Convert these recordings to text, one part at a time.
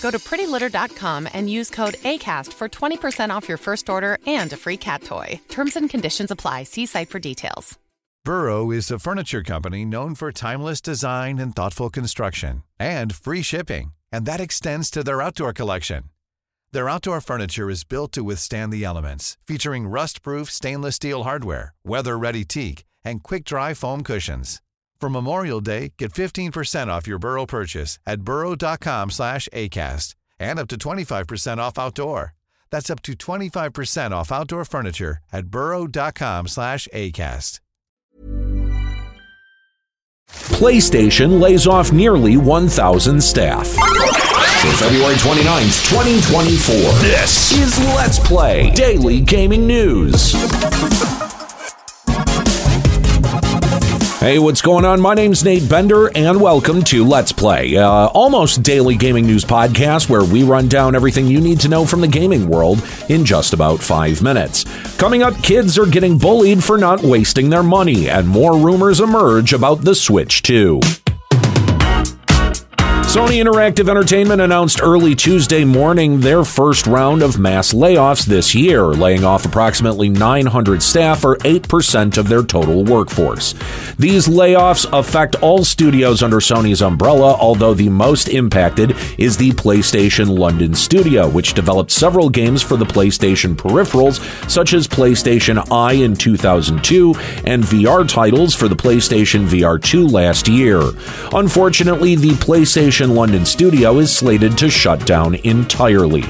Go to prettylitter.com and use code ACAST for 20% off your first order and a free cat toy. Terms and conditions apply. See site for details. Burrow is a furniture company known for timeless design and thoughtful construction and free shipping, and that extends to their outdoor collection. Their outdoor furniture is built to withstand the elements, featuring rust-proof stainless steel hardware, weather-ready teak, and quick-dry foam cushions. For Memorial Day, get 15% off your Burrow purchase at burrow.com slash ACAST and up to 25% off outdoor. That's up to 25% off outdoor furniture at burrow.com slash ACAST. PlayStation lays off nearly 1,000 staff. For February 29th, 2024, this is Let's Play Daily Gaming News. Hey, what's going on? My name's Nate Bender, and welcome to Let's Play, uh, almost daily gaming news podcast where we run down everything you need to know from the gaming world in just about five minutes. Coming up, kids are getting bullied for not wasting their money, and more rumors emerge about the Switch 2. Sony Interactive Entertainment announced early Tuesday morning their first round of mass layoffs this year, laying off approximately 900 staff or 8% of their total workforce. These layoffs affect all studios under Sony's umbrella, although the most impacted is the PlayStation London studio, which developed several games for the PlayStation peripherals, such as PlayStation Eye in 2002 and VR titles for the PlayStation VR 2 last year. Unfortunately, the PlayStation London studio is slated to shut down entirely.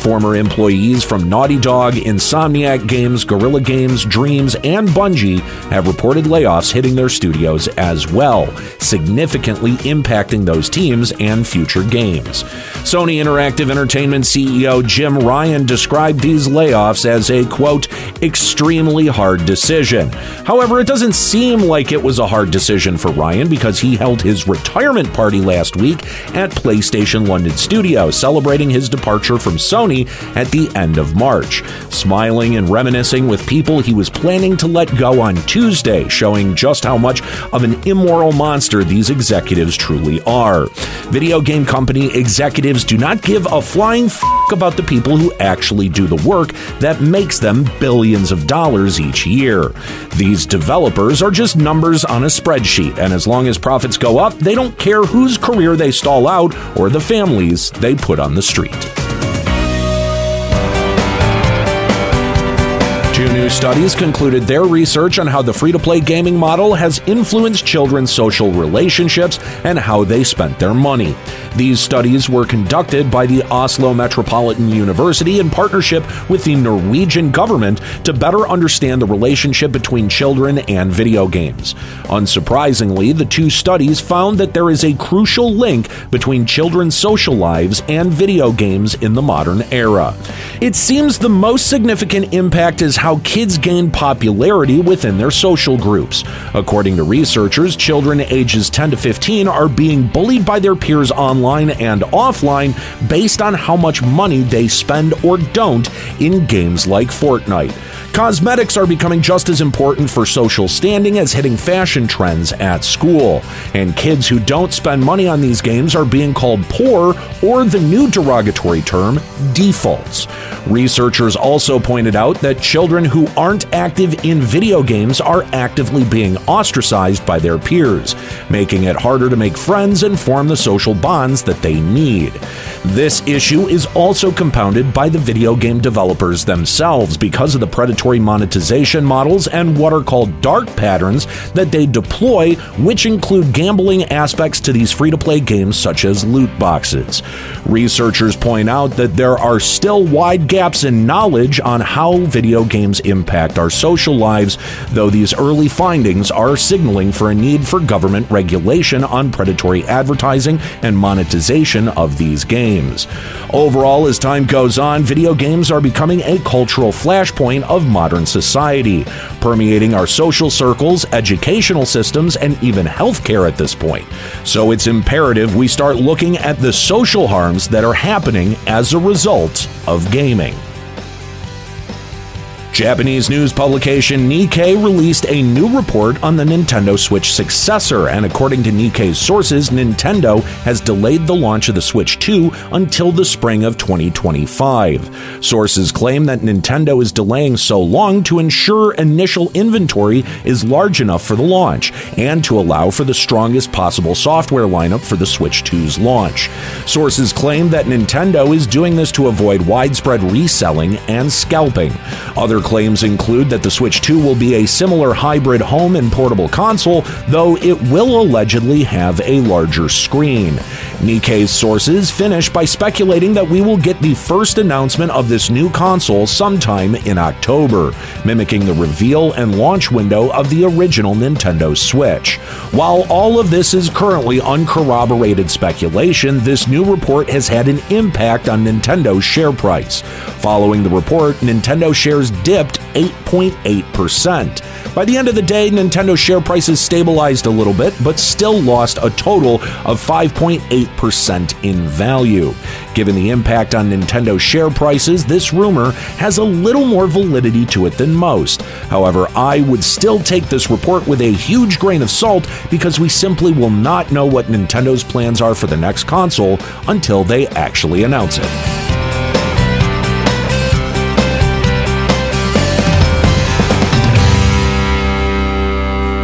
Former employees from Naughty Dog, Insomniac Games, Guerrilla Games, Dreams, and Bungie have reported layoffs hitting their studios as well, significantly impacting those teams and future games. Sony Interactive Entertainment CEO Jim Ryan described these layoffs as a quote, extremely hard decision. However, it doesn't seem like it was a hard decision for Ryan because he held his retirement party last week at PlayStation London Studio, celebrating his departure from Sony at the end of March, smiling and reminiscing with people he was planning to let go on Tuesday, showing just how much of an immoral monster these executives truly are. Video game company executives do not give a flying f about the people who actually do the work that makes them billions of dollars each year. These developers are just numbers on a spreadsheet, and as long as profits go up, they don't care whose career they stall out or the families they put on the street. Studies concluded their research on how the free to play gaming model has influenced children's social relationships and how they spent their money. These studies were conducted by the Oslo Metropolitan University in partnership with the Norwegian government to better understand the relationship between children and video games. Unsurprisingly, the two studies found that there is a crucial link between children's social lives and video games in the modern era. It seems the most significant impact is how kids gain popularity within their social groups. According to researchers, children ages 10 to 15 are being bullied by their peers online and offline based on how much money they spend or don't in games like Fortnite. Cosmetics are becoming just as important for social standing as hitting fashion trends at school. And kids who don't spend money on these games are being called poor or the new derogatory term, defaults. Researchers also pointed out that children who aren't active in video games are actively being ostracized by their peers, making it harder to make friends and form the social bonds that they need. This issue is also compounded by the video game developers themselves because of the predatory monetization models and what are called dark patterns that they deploy, which include gambling aspects to these free to play games such as loot boxes. Researchers point out that there are still wide gaps in knowledge on how video games impact our social lives, though these early findings are signaling for a need for government regulation on predatory advertising and monetization of these games. Overall, as time goes on, video games are becoming a cultural flashpoint of modern society, permeating our social circles, educational systems, and even healthcare at this point. So it's imperative we start looking at the social harms that are happening as a result of gaming. Japanese news publication Nikkei released a new report on the Nintendo Switch successor, and according to Nikkei's sources, Nintendo has delayed the launch of the Switch 2 until the spring of 2025. Sources claim that Nintendo is delaying so long to ensure initial inventory is large enough for the launch and to allow for the strongest possible software lineup for the Switch 2's launch. Sources claim that Nintendo is doing this to avoid widespread reselling and scalping. Other claims include that the Switch 2 will be a similar hybrid home and portable console, though it will allegedly have a larger screen. Nikkei's sources finish by speculating that we will get the first announcement of this new console sometime in October, mimicking the reveal and launch window of the original Nintendo Switch. While all of this is currently uncorroborated speculation, this new report has had an impact on Nintendo's share price. Following the report, Nintendo shares dipped 8.8%. By the end of the day, Nintendo's share prices stabilized a little bit, but still lost a total of 5.8% in value. Given the impact on Nintendo share prices, this rumor has a little more validity to it than most. However, I would still take this report with a huge grain of salt because we simply will not know what Nintendo's plans are for the next console until they actually announce it.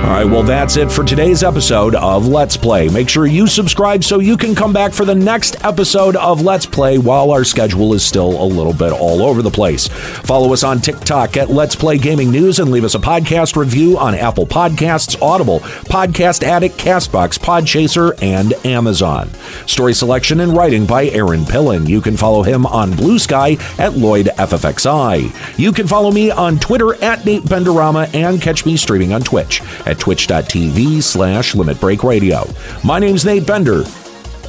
All right, well, that's it for today's episode of Let's Play. Make sure you subscribe so you can come back for the next episode of Let's Play while our schedule is still a little bit all over the place. Follow us on TikTok at Let's Play Gaming News and leave us a podcast review on Apple Podcasts, Audible, Podcast Addict, Castbox, Podchaser, and Amazon. Story selection and writing by Aaron Pillen. You can follow him on Blue Sky at Lloyd FFXI. You can follow me on Twitter at Nate Benderama and catch me streaming on Twitch at twitch.tv slash Limit Break Radio. My name's Nate Bender.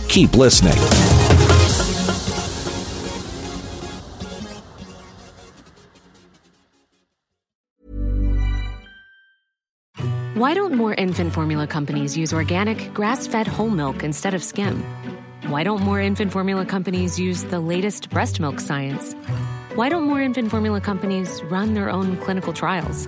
Keep listening. Why don't more infant formula companies use organic, grass fed whole milk instead of skim? Why don't more infant formula companies use the latest breast milk science? Why don't more infant formula companies run their own clinical trials?